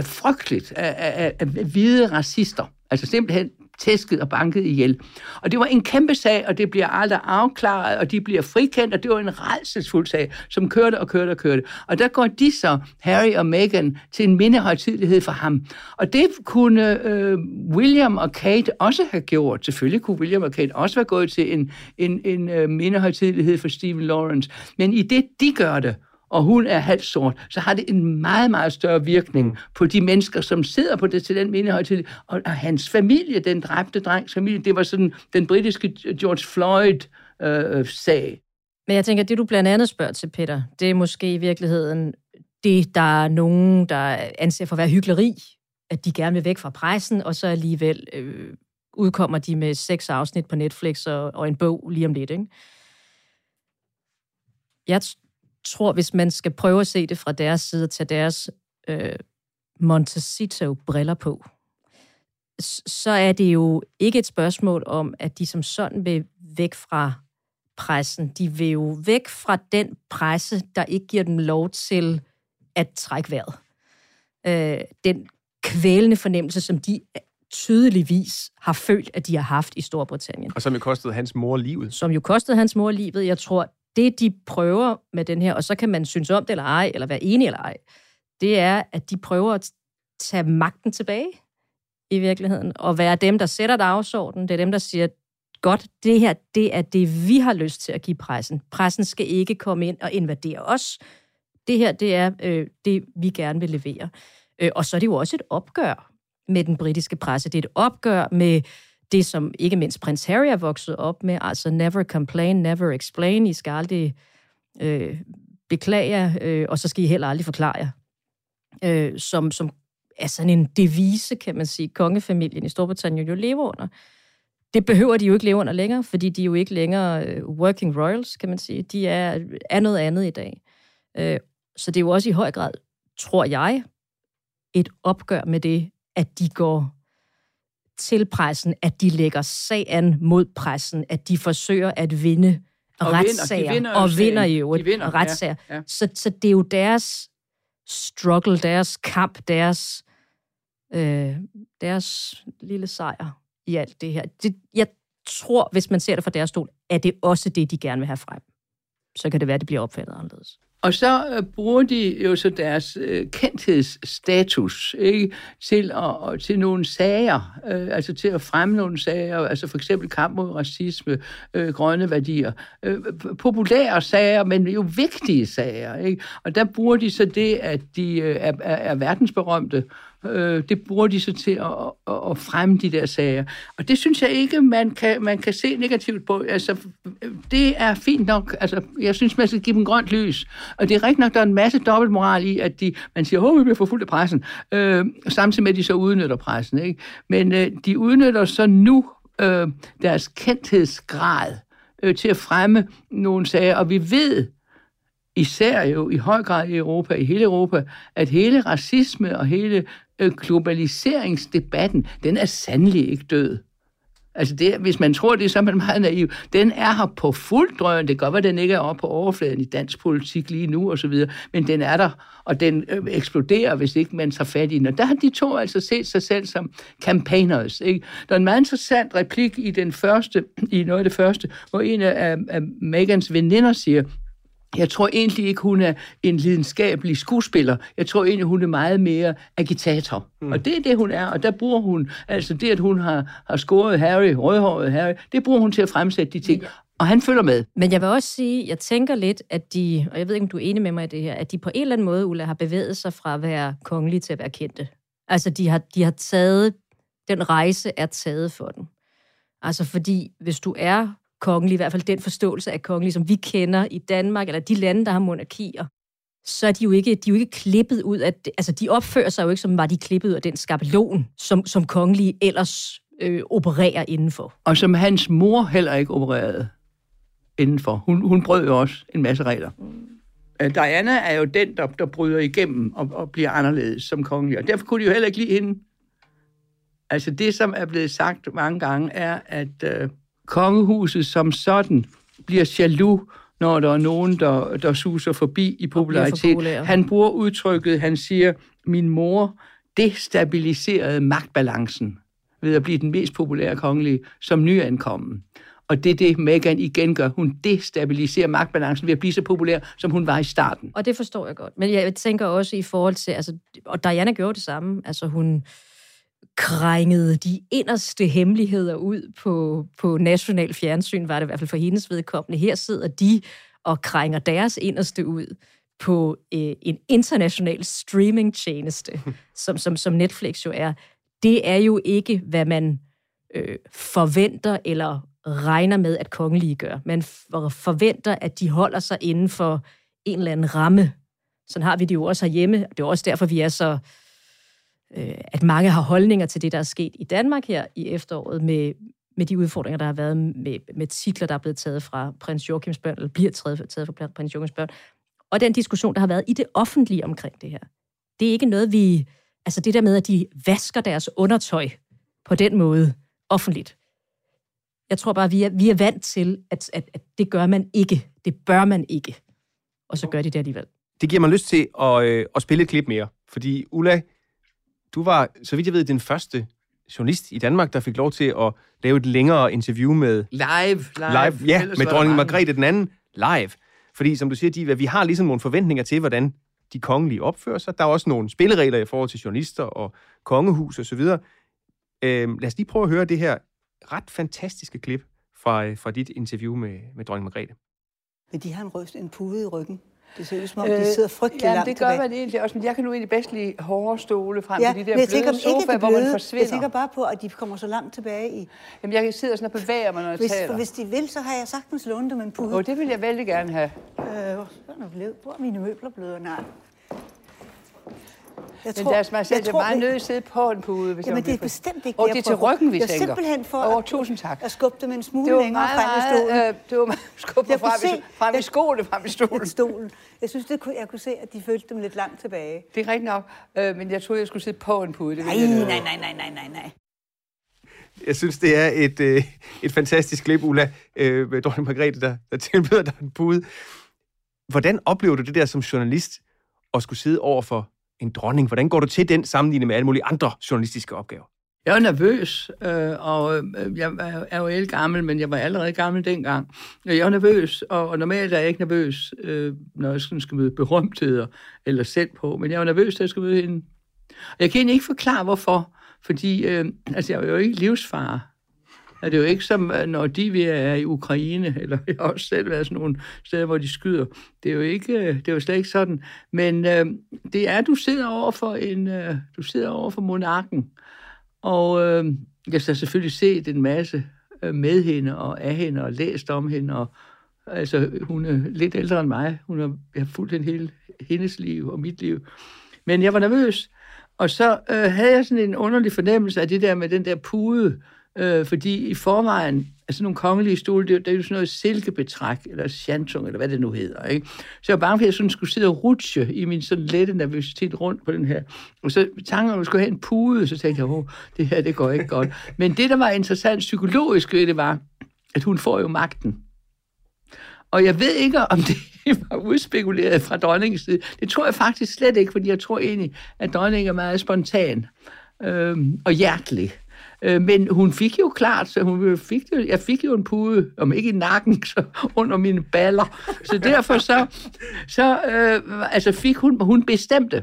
er frygteligt af, af, af, af hvide racister. Altså simpelthen tæsket og banket ihjel. Og det var en kæmpe sag, og det bliver aldrig afklaret, og de bliver frikendt, og det var en redselsfuld sag, som kørte og kørte og kørte. Og der går de så, Harry og Meghan, til en mindehøjtidlighed for ham. Og det kunne øh, William og Kate også have gjort. Selvfølgelig kunne William og Kate også være gået til en, en, en øh, mindehøjtidlighed for Stephen Lawrence. Men i det, de gør det, og hun er halvt sort, så har det en meget, meget større virkning på de mennesker, som sidder på det til den mindehøjtid. Og, og hans familie, den dræbte drengs familie, det var sådan den britiske George Floyd-sag. Øh, Men jeg tænker, det du blandt andet spørger til, Peter, det er måske i virkeligheden det, der er nogen, der anser for at være hyggeleri, at de gerne vil væk fra pressen, og så alligevel øh, udkommer de med seks afsnit på Netflix og, og en bog lige om lidt. Ikke? Jeg tror, hvis man skal prøve at se det fra deres side, tage deres øh, Montecito-briller på, så er det jo ikke et spørgsmål om, at de som sådan vil væk fra pressen. De vil jo væk fra den presse, der ikke giver dem lov til at trække vejret. Øh, den kvælende fornemmelse, som de tydeligvis har følt, at de har haft i Storbritannien. Og som jo kostede hans mor livet. Som jo kostede hans mor livet. Jeg tror, det de prøver med den her, og så kan man synes om det eller ej, eller være enig eller ej, det er, at de prøver at tage magten tilbage i virkeligheden, og være dem, der sætter dagsordenen. Det er dem, der siger, godt, det her, det er det, vi har lyst til at give pressen. Pressen skal ikke komme ind og invadere os. Det her, det er øh, det, vi gerne vil levere. Øh, og så er det jo også et opgør med den britiske presse. Det er et opgør med det, som ikke mindst prins Harry er vokset op med, altså never complain, never explain, I skal aldrig øh, beklage øh, og så skal I heller aldrig forklare jer. Øh, som, som er sådan en devise, kan man sige, kongefamilien i Storbritannien jo lever under. Det behøver de jo ikke leve under længere, fordi de er jo ikke længere øh, working royals, kan man sige. De er, er noget andet i dag. Øh, så det er jo også i høj grad, tror jeg, et opgør med det, at de går til pressen, at de lægger sag an mod pressen, at de forsøger at vinde og retssager, vinder, og vinder jo de vinder, retssager. Ja, ja. Så, så det er jo deres struggle, deres kamp, deres, øh, deres lille sejr i alt det her. Det, jeg tror, hvis man ser det fra deres stol, er det også det, de gerne vil have frem. Så kan det være, at det bliver opfattet anderledes. Og så øh, bruger de jo så deres øh, kendthedsstatus ikke, til, at, til nogle sager, øh, altså til at fremme nogle sager, altså for eksempel kamp mod racisme, øh, grønne værdier. Øh, populære sager, men jo vigtige sager. Ikke? Og der bruger de så det, at de øh, er, er, er verdensberømte, Øh, Øh, det bruger de så til at, at, at fremme de der sager. Og det synes jeg ikke, man kan, man kan se negativt på. Altså, det er fint nok. Altså, jeg synes, man skal give dem grønt lys. Og det er rigtigt nok, der er en masse dobbeltmoral i, at de, man siger, at vi bliver forfulgt af pressen, øh, samtidig med, at de så udnytter pressen. Ikke? Men øh, de udnytter så nu øh, deres kendthedsgrad øh, til at fremme nogle sager, og vi ved, især jo i høj grad i Europa, i hele Europa, at hele racisme og hele Øh, globaliseringsdebatten, den er sandelig ikke død. Altså det, hvis man tror det, så er man meget naiv. Den er her på fuld drøn. Det kan godt være, den ikke er oppe på overfladen i dansk politik lige nu og så videre, men den er der, og den øh, eksploderer, hvis ikke man tager fat i den. Og der har de to altså set sig selv som campaigners. Ikke? Der er en meget interessant replik i den første, i noget af det første, hvor en af, af Megans veninder siger, jeg tror egentlig ikke, hun er en lidenskabelig skuespiller. Jeg tror egentlig, hun er meget mere agitator. Mm. Og det er det, hun er. Og der bruger hun, altså det, at hun har, har scoret Harry, rødhåret Harry, det bruger hun til at fremsætte de ting. Og han følger med. Men jeg vil også sige, jeg tænker lidt, at de, og jeg ved ikke, om du er enig med mig i det her, at de på en eller anden måde, Ulla, har bevæget sig fra at være kongelige til at være kendte. Altså, de har, de har taget, den rejse er taget for dem. Altså, fordi hvis du er kongelig, i hvert fald den forståelse af kongelig, som vi kender i Danmark, eller de lande, der har monarkier, så er de jo ikke, de er jo ikke klippet ud af... Altså, de opfører sig jo ikke, som var de klippet ud af den skabelon, som, som kongelige ellers øh, opererer indenfor. Og som hans mor heller ikke opererede indenfor. Hun, hun brød jo også en masse regler. Mm. Diana er jo den, der, der bryder igennem og, og bliver anderledes som kongelig, og derfor kunne de jo heller ikke lide hende. Altså det, som er blevet sagt mange gange, er, at øh, kongehuset som sådan bliver jaloux, når der er nogen, der, der suser forbi i popularitet. Han bruger udtrykket, han siger, min mor destabiliserede magtbalancen ved at blive den mest populære kongelige som nyankommen. Og det er det, Meghan igen gør. Hun destabiliserer magtbalancen ved at blive så populær, som hun var i starten. Og det forstår jeg godt. Men jeg tænker også i forhold til, altså, og Diana gjorde det samme. Altså hun krængede de inderste hemmeligheder ud på, på national fjernsyn, var det i hvert fald for hendes vedkommende. Her sidder de og krænger deres inderste ud på øh, en international streamingtjeneste, som, som, som Netflix jo er. Det er jo ikke, hvad man øh, forventer eller regner med, at kongelige gør. Man forventer, at de holder sig inden for en eller anden ramme. Sådan har vi det jo også herhjemme. Det er også derfor, vi er så... Øh, Øh, at mange har holdninger til det, der er sket i Danmark her i efteråret med, med de udfordringer, der har været med, med titler, der er blevet taget fra prins Joachims børn, eller bliver taget, taget fra prins Joachims børn. Og den diskussion, der har været i det offentlige omkring det her. Det er ikke noget, vi... Altså det der med, at de vasker deres undertøj på den måde offentligt. Jeg tror bare, vi er, vi er vant til, at, at, at det gør man ikke. Det bør man ikke. Og så gør de det alligevel. Det giver mig lyst til at, øh, at spille et klip mere. Fordi Ulla, du var, så vidt jeg ved, den første journalist i Danmark, der fik lov til at lave et længere interview med... Live, live. live ja, med dronning Margrethe den anden live. Fordi, som du siger, de, vi har ligesom nogle forventninger til, hvordan de kongelige opfører sig. Der er også nogle spilleregler i forhold til journalister og kongehus og så videre. Øh, lad os lige prøve at høre det her ret fantastiske klip fra, fra dit interview med, med dronning Margrethe. Men de har en røst, en pude i ryggen. Det ser ud som om, de sidder frygtelig ja, langt det gør tilbage. man egentlig også, men jeg kan nu egentlig bedst lide hårde stole frem ja, til de der bløde tænker, ikke det hvor man bløde. forsvinder. Jeg tænker bare på, at de kommer så langt tilbage i... Jamen, jeg sidder sådan og bevæger mig, når jeg hvis, taler. For hvis de vil, så har jeg sagtens lånt dem en pude. Og det vil jeg vældig gerne have. Øh, er? Hvor er mine møbler blevet? Nej. Jeg men tror, deres majestæt er meget nødt til at sidde på en pude, hvis Jamen, jeg det er bestemt ikke Og det er til ryggen, vi jeg tænker. simpelthen for Åh, tusind tak. at skubbe dem en smule det længere meget, frem i stolen. Meget, øh, det var meget skubbe frem, kunne i, se- frem i jeg- skoene, frem i stolen. stolen. Jeg synes, det kunne, jeg kunne se, at de følte dem lidt langt tilbage. Det er rigtigt nok, øh, men jeg troede, jeg skulle sidde på en pude. Det Nej, nej, nej, nej, nej, nej, nej. Jeg synes, det er et, øh, et fantastisk klip, Ulla, øh, med dronning Margrethe, der, der tilbyder dig en pude. Hvordan oplever du det der som journalist, at skulle sidde over for en dronning? Hvordan går du til den sammenligning med alle mulige andre journalistiske opgaver? Jeg var nervøs, øh, og øh, jeg er- jo el gammel, men jeg var allerede gammel dengang. Jeg var nervøs, og, og normalt er jeg ikke nervøs, øh, når jeg sådan skal møde berømtheder eller selv på, men jeg var nervøs, da jeg skulle møde hende. Jeg kan egentlig ikke forklare, hvorfor, fordi øh, altså, jeg er jo ikke livsfar. Det er jo ikke som, øh, når de er i Ukraine, eller jeg har også selv været sådan nogle steder, hvor de skyder. Det er jo ikke, øh, det er jo slet ikke sådan. Men øh, det er, du sidder over for en, øh, du sidder over for monarken, og øh, jeg har selvfølgelig set en masse øh, med hende og af hende og læst om hende. Og, altså, hun er lidt ældre end mig. Hun har, jeg har fulgt hende hele, hendes liv og mit liv. Men jeg var nervøs. Og så øh, havde jeg sådan en underlig fornemmelse af det der med den der pude. Øh, fordi i forvejen, altså nogle kongelige stole, det, det er jo sådan noget silkebetræk, eller chantung, eller hvad det nu hedder. Ikke? Så jeg var bange for, at jeg sådan skulle sidde og rutsche i min sådan lette nervøsitet rundt på den her. Og så tanken om, at jeg skulle have en pude, så tænkte jeg, åh, det her, det går ikke godt. Men det, der var interessant psykologisk ved det, var, at hun får jo magten. Og jeg ved ikke, om det var udspekuleret fra dronningens side. Det tror jeg faktisk slet ikke, fordi jeg tror egentlig, at dronningen er meget spontan øh, og hjertelig. Øh, men hun fik jo klart, så hun fik jo, jeg fik jo en pude, om ikke i nakken, så under mine baller. Så derfor så, så øh, altså fik hun, hun bestemte.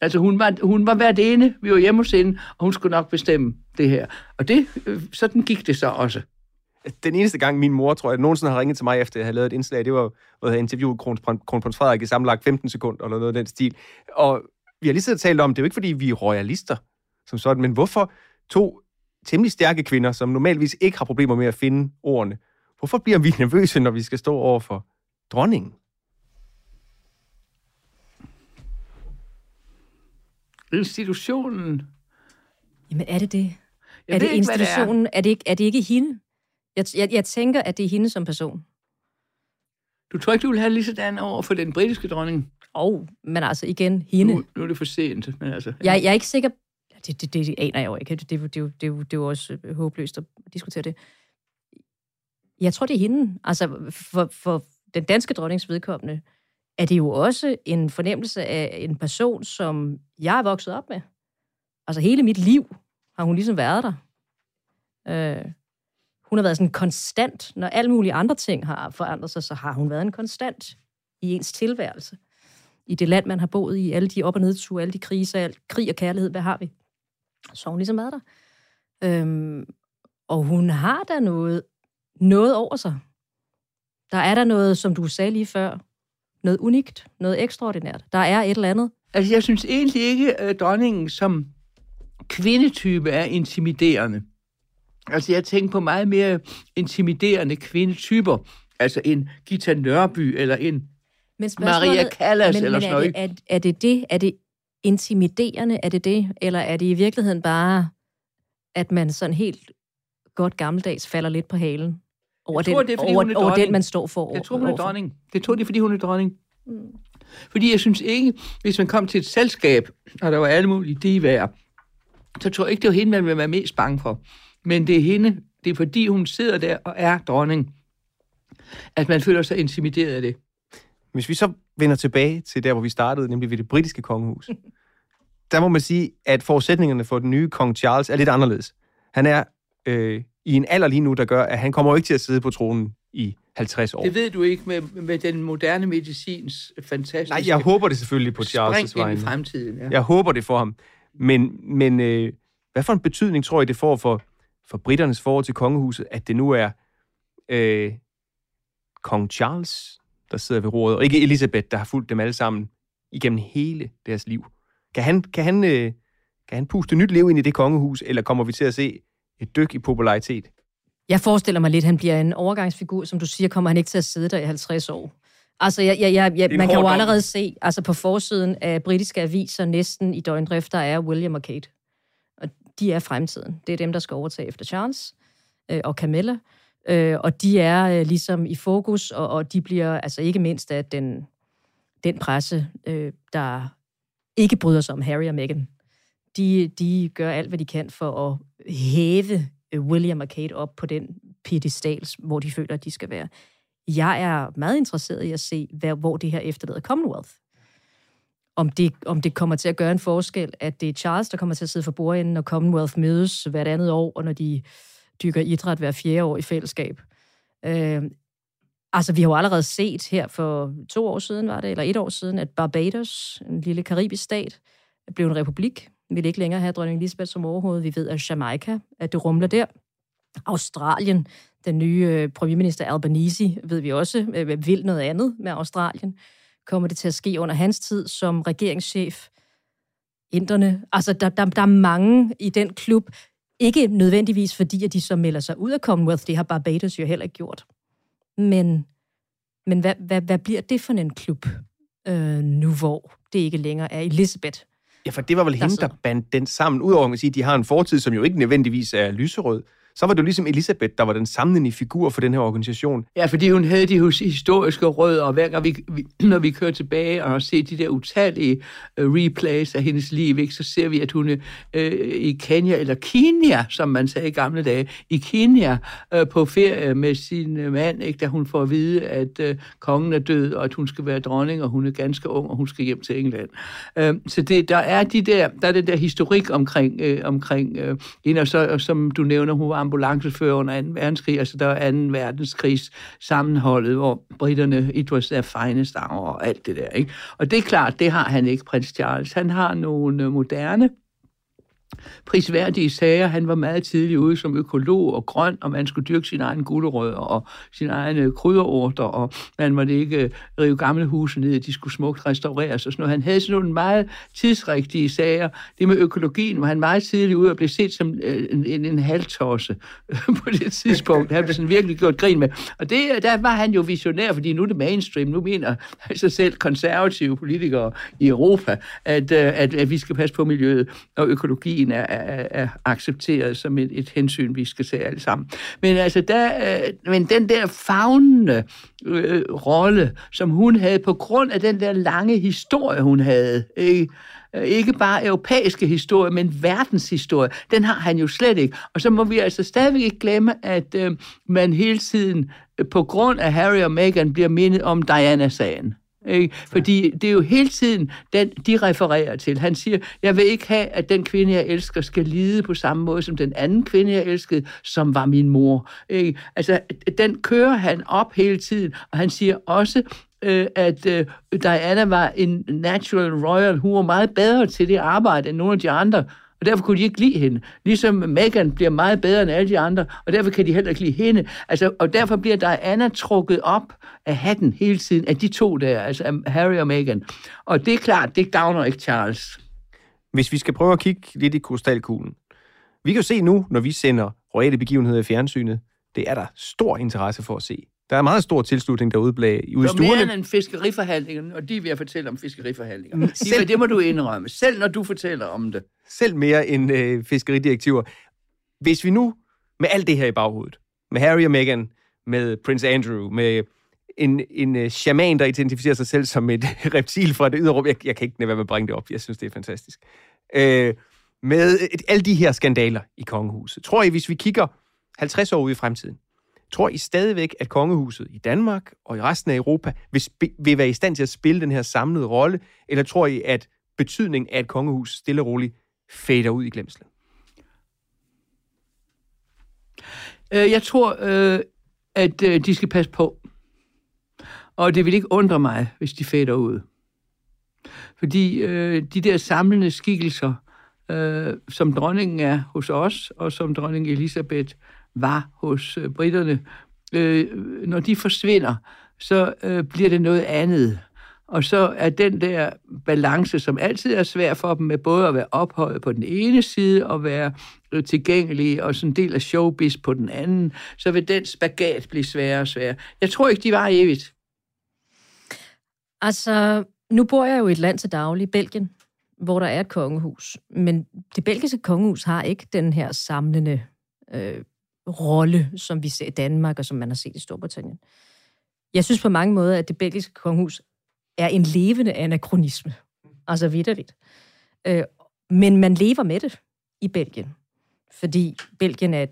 Altså hun var, hun var hvert ene, vi var hjemme hos hende, og hun skulle nok bestemme det her. Og det, øh, sådan gik det så også. Den eneste gang, min mor, tror jeg, nogensinde har ringet til mig, efter jeg havde lavet et indslag, det var, hvor jeg havde interviewet kronprins, kronprins Frederik i sammenlagt 15 sekunder, eller noget af den stil. Og vi har lige siddet og talt om, det er jo ikke, fordi vi er royalister, som sådan, men hvorfor to temmelig stærke kvinder, som normalvis ikke har problemer med at finde ordene, hvorfor bliver vi nervøse, når vi skal stå over for dronningen? Institutionen, Jamen er det det? Jeg er det ikke, hvad det er. institutionen? Er. det ikke, er det ikke hende? Jeg, jeg, jeg tænker, at det er hende som person. Du tror ikke, du vil have lige sådan over for den britiske dronning? Åh, oh, men altså igen, hende. Nu, nu er det for sent, men altså... Jeg, jeg er ikke sikker... Det, det, det aner jeg jo ikke. Det, det, det, det, det, det er jo også øh, håbløst at diskutere det. Jeg tror, det er hende. Altså, for, for den danske dronnings vedkommende, er det jo også en fornemmelse af en person, som jeg er vokset op med. Altså, hele mit liv har hun ligesom været der. Øh, hun har været sådan konstant. Når alle mulige andre ting har forandret sig, så har hun været en konstant i ens tilværelse. I det land, man har boet i, alle de op- og nedture, alle de kriser, alt, krig og kærlighed, hvad har vi? Så hun ligesom været der. Øhm, og hun har da noget, noget over sig. Der er der noget, som du sagde lige før, noget unikt, noget ekstraordinært. Der er et eller andet. Altså, jeg synes egentlig ikke, at dronningen som kvindetype er intimiderende. Altså, jeg tænker på meget mere intimiderende kvindetyper. Altså en Gita Nørby eller en men Maria Callas men, eller men sådan er noget. det, er, er det det? Er det intimiderende? Er det det? Eller er det i virkeligheden bare, at man sådan helt godt gammeldags falder lidt på halen over, Jeg tror, den, det er, fordi over, hun er over den, man står for? Jeg tror, hun er dronning. Det tror de, fordi hun er dronning. Mm. Fordi jeg synes ikke, hvis man kom til et selskab, og der var alle mulige divaer, så tror jeg ikke, det var hende, man ville være mest bange for. Men det er hende, det er fordi, hun sidder der og er dronning, at man føler sig intimideret af det. Hvis vi så vender tilbage til der, hvor vi startede, nemlig ved det britiske kongehus, der må man sige, at forudsætningerne for den nye kong Charles er lidt anderledes. Han er øh, i en alder lige nu, der gør, at han kommer jo ikke til at sidde på tronen i 50 år. Det ved du ikke med, med den moderne medicins fantastiske Nej, jeg håber det selvfølgelig på Charles' ind i vegne. fremtiden. Ja. Jeg håber det for ham. Men, men øh, hvad for en betydning tror I, det får for, for britternes forhold til kongehuset, at det nu er øh, kong Charles, der sidder ved roret, og ikke Elisabeth, der har fulgt dem alle sammen igennem hele deres liv. Kan han, kan han, øh, kan han puste nyt liv ind i det kongehus, eller kommer vi til at se et dyk i popularitet? Jeg forestiller mig lidt, at han bliver en overgangsfigur. Som du siger, kommer han ikke til at sidde der i 50 år. Altså, jeg, jeg, jeg, jeg, man kan jo allerede se, altså på forsiden af britiske aviser, næsten i døgndrift, der er William og Kate. Og de er fremtiden. Det er dem, der skal overtage efter Charles øh, og Camilla. Øh, og de er øh, ligesom i fokus, og, og de bliver altså ikke mindst af den, den presse, øh, der ikke bryder sig om Harry og Meghan. De, de gør alt, hvad de kan for at hæve øh, William og Kate op på den pedestal, hvor de føler, at de skal være. Jeg er meget interesseret i at se, hvad, hvor det her efterlader Commonwealth. Om det, om det kommer til at gøre en forskel, at det er Charles, der kommer til at sidde for bordenden, når Commonwealth mødes hvert andet år, og når de dyrker idræt hver fjerde år i fællesskab. Øh, altså, vi har jo allerede set her for to år siden, var det, eller et år siden, at Barbados, en lille karibisk stat, blev en republik. Vi vil ikke længere have dronning Elizabeth som overhoved. Vi ved, at Jamaica, at det rumler der. Australien, den nye øh, premierminister Albanese, ved vi også, øh, vil noget andet med Australien. Kommer det til at ske under hans tid som regeringschef? Inderne. Altså, der, der, der er mange i den klub. Ikke nødvendigvis fordi, at de så melder sig ud af Commonwealth. Det har Barbados jo heller ikke gjort. Men, men hvad, hvad, hvad bliver det for en klub, øh, nu hvor det ikke længere er Elizabeth? Ja, for det var vel hende, der bandt den sammen. Udover at man kan sige, at de har en fortid, som jo ikke nødvendigvis er lyserød. Så var det jo ligesom Elisabeth, der var den samlende figur for den her organisation. Ja, fordi hun havde de historiske rødder, og hver gang vi, vi, når vi kører tilbage og ser de der utallige uh, replays af hendes liv, ikke, så ser vi, at hun uh, i Kenya, eller Kenya, som man sagde i gamle dage, i Kenya uh, på ferie med sin uh, mand, ikke, da hun får at vide, at uh, kongen er død, og at hun skal være dronning, og hun er ganske ung, og hun skal hjem til England. Uh, så det, der er de der, der er den der historik omkring, uh, omkring uh, hende, og så, og som du nævner, hun var ambulancefører under 2. verdenskrig, altså der var 2. verdenskrigs sammenholdet, hvor britterne, it was their finest hour og alt det der, ikke? Og det er klart, det har han ikke, prins Charles. Han har nogle øh, moderne, prisværdige sager. Han var meget tidlig ude som økolog og grøn, og man skulle dyrke sin egen gulerødder og sin egen øh, krydderurter, og man måtte ikke øh, rive gamle huse ned, de skulle smukt restaureres og sådan noget. Han havde sådan nogle meget tidsrigtige sager. Det med økologien var han meget tidlig ude og blev set som øh, en, en, en halvtosse på det tidspunkt. Han blev sådan virkelig gjort grin med. Og det, der var han jo visionær, fordi nu er det mainstream. Nu mener sig selv konservative politikere i Europa, at, at, at vi skal passe på miljøet og økologien monarkien er, er, er accepteret som et, et hensyn, vi skal se alle sammen. Men altså, der, øh, men den der fagnende øh, rolle, som hun havde på grund af den der lange historie, hun havde, ikke? Øh, ikke bare europæiske historie, men verdenshistorie, den har han jo slet ikke. Og så må vi altså stadigvæk ikke glemme, at øh, man hele tiden øh, på grund af Harry og Meghan bliver mindet om Diana-sagen. Ikke? Fordi det er jo hele tiden den, de refererer til. Han siger, jeg vil ikke have, at den kvinde, jeg elsker, skal lide på samme måde som den anden kvinde, jeg elskede, som var min mor. Ikke? Altså, den kører han op hele tiden, og han siger også, øh, at øh, Diana var en natural royal. Hun var meget bedre til det arbejde end nogle af de andre, og derfor kunne de ikke lide hende. Ligesom Megan bliver meget bedre end alle de andre, og derfor kan de heller ikke lide hende. Altså, og derfor bliver Diana trukket op af hatten hele tiden af de to der, altså Harry og Megan. Og det er klart, det gavner ikke Charles. Hvis vi skal prøve at kigge lidt i krystalkuglen. Vi kan jo se nu, når vi sender royale begivenheder i fjernsynet, det er der stor interesse for at se. Der er meget stor tilslutning derude blag, ude i stuerne. Det er mere end fiskeriforhandlinger, og de vil jeg fortælle om fiskeriforhandlinger. Mm, selv, det må du indrømme, selv når du fortæller om det. Selv mere end øh, fiskeridirektiver. Hvis vi nu, med alt det her i baghovedet, med Harry og Meghan, med Prince Andrew, med en, en uh, shaman, der identificerer sig selv som et reptil fra det ydre rum. Jeg, jeg kan ikke være med at bringe det op. Jeg synes, det er fantastisk. Øh, med et, alle de her skandaler i kongehuset. Tror I, hvis vi kigger 50 år ud i fremtiden, Tror I stadigvæk, at kongehuset i Danmark og i resten af Europa vil, vil være i stand til at spille den her samlede rolle, eller tror I, at betydningen af et kongehus stille og roligt fader ud i glemslen? Øh, jeg tror, øh, at øh, de skal passe på. Og det vil ikke undre mig, hvis de fader ud. Fordi øh, de der samlende skikkelser, øh, som dronningen er hos os, og som dronning Elisabeth var hos øh, britterne, øh, når de forsvinder, så øh, bliver det noget andet. Og så er den der balance, som altid er svær for dem, med både at være ophøjet på den ene side og være øh, tilgængelig og sådan en del af showbiz på den anden, så vil den spagat blive sværere og sværere. Jeg tror ikke, de var evigt. Altså, nu bor jeg jo i et land til daglig, Belgien, hvor der er et kongehus. Men det belgiske kongehus har ikke den her samlende øh, rolle, som vi ser i Danmark, og som man har set i Storbritannien. Jeg synes på mange måder, at det belgiske kongehus er en levende anachronisme. Altså vidderligt. Øh, men man lever med det i Belgien. Fordi Belgien er et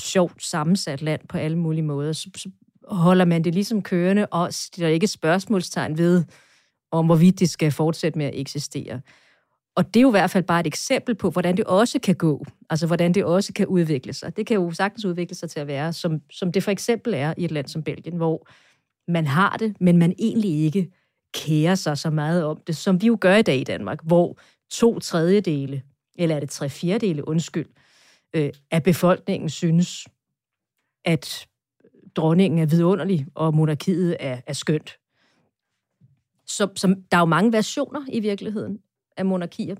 sjovt sammensat land på alle mulige måder. Så, så holder man det ligesom kørende, og stiller ikke spørgsmålstegn ved, om hvorvidt det skal fortsætte med at eksistere. Og det er jo i hvert fald bare et eksempel på, hvordan det også kan gå. Altså, hvordan det også kan udvikle sig. Det kan jo sagtens udvikle sig til at være, som, som det for eksempel er i et land som Belgien, hvor man har det, men man egentlig ikke kærer sig så meget om det, som vi jo gør i dag i Danmark, hvor to tredjedele, eller er det tre fjerdedele, undskyld, øh, af befolkningen synes, at dronningen er vidunderlig, og monarkiet er, er skønt. Så, så der er jo mange versioner i virkeligheden af monarkier.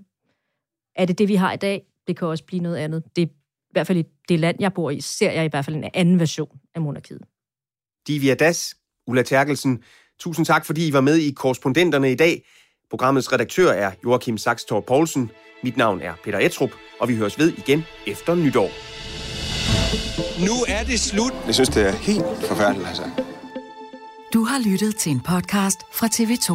Er det det, vi har i dag? Det kan også blive noget andet. Det er i hvert fald i det land, jeg bor i, ser jeg i hvert fald en anden version af monarkiet. Divya Das, Ulla Terkelsen, tusind tak, fordi I var med i Korrespondenterne i dag. Programmets redaktør er Joachim Saxtor Poulsen. Mit navn er Peter Etrup, og vi høres ved igen efter nytår. Nu er det slut. Jeg synes, det er helt forfærdeligt, altså. Du har lyttet til en podcast fra TV2.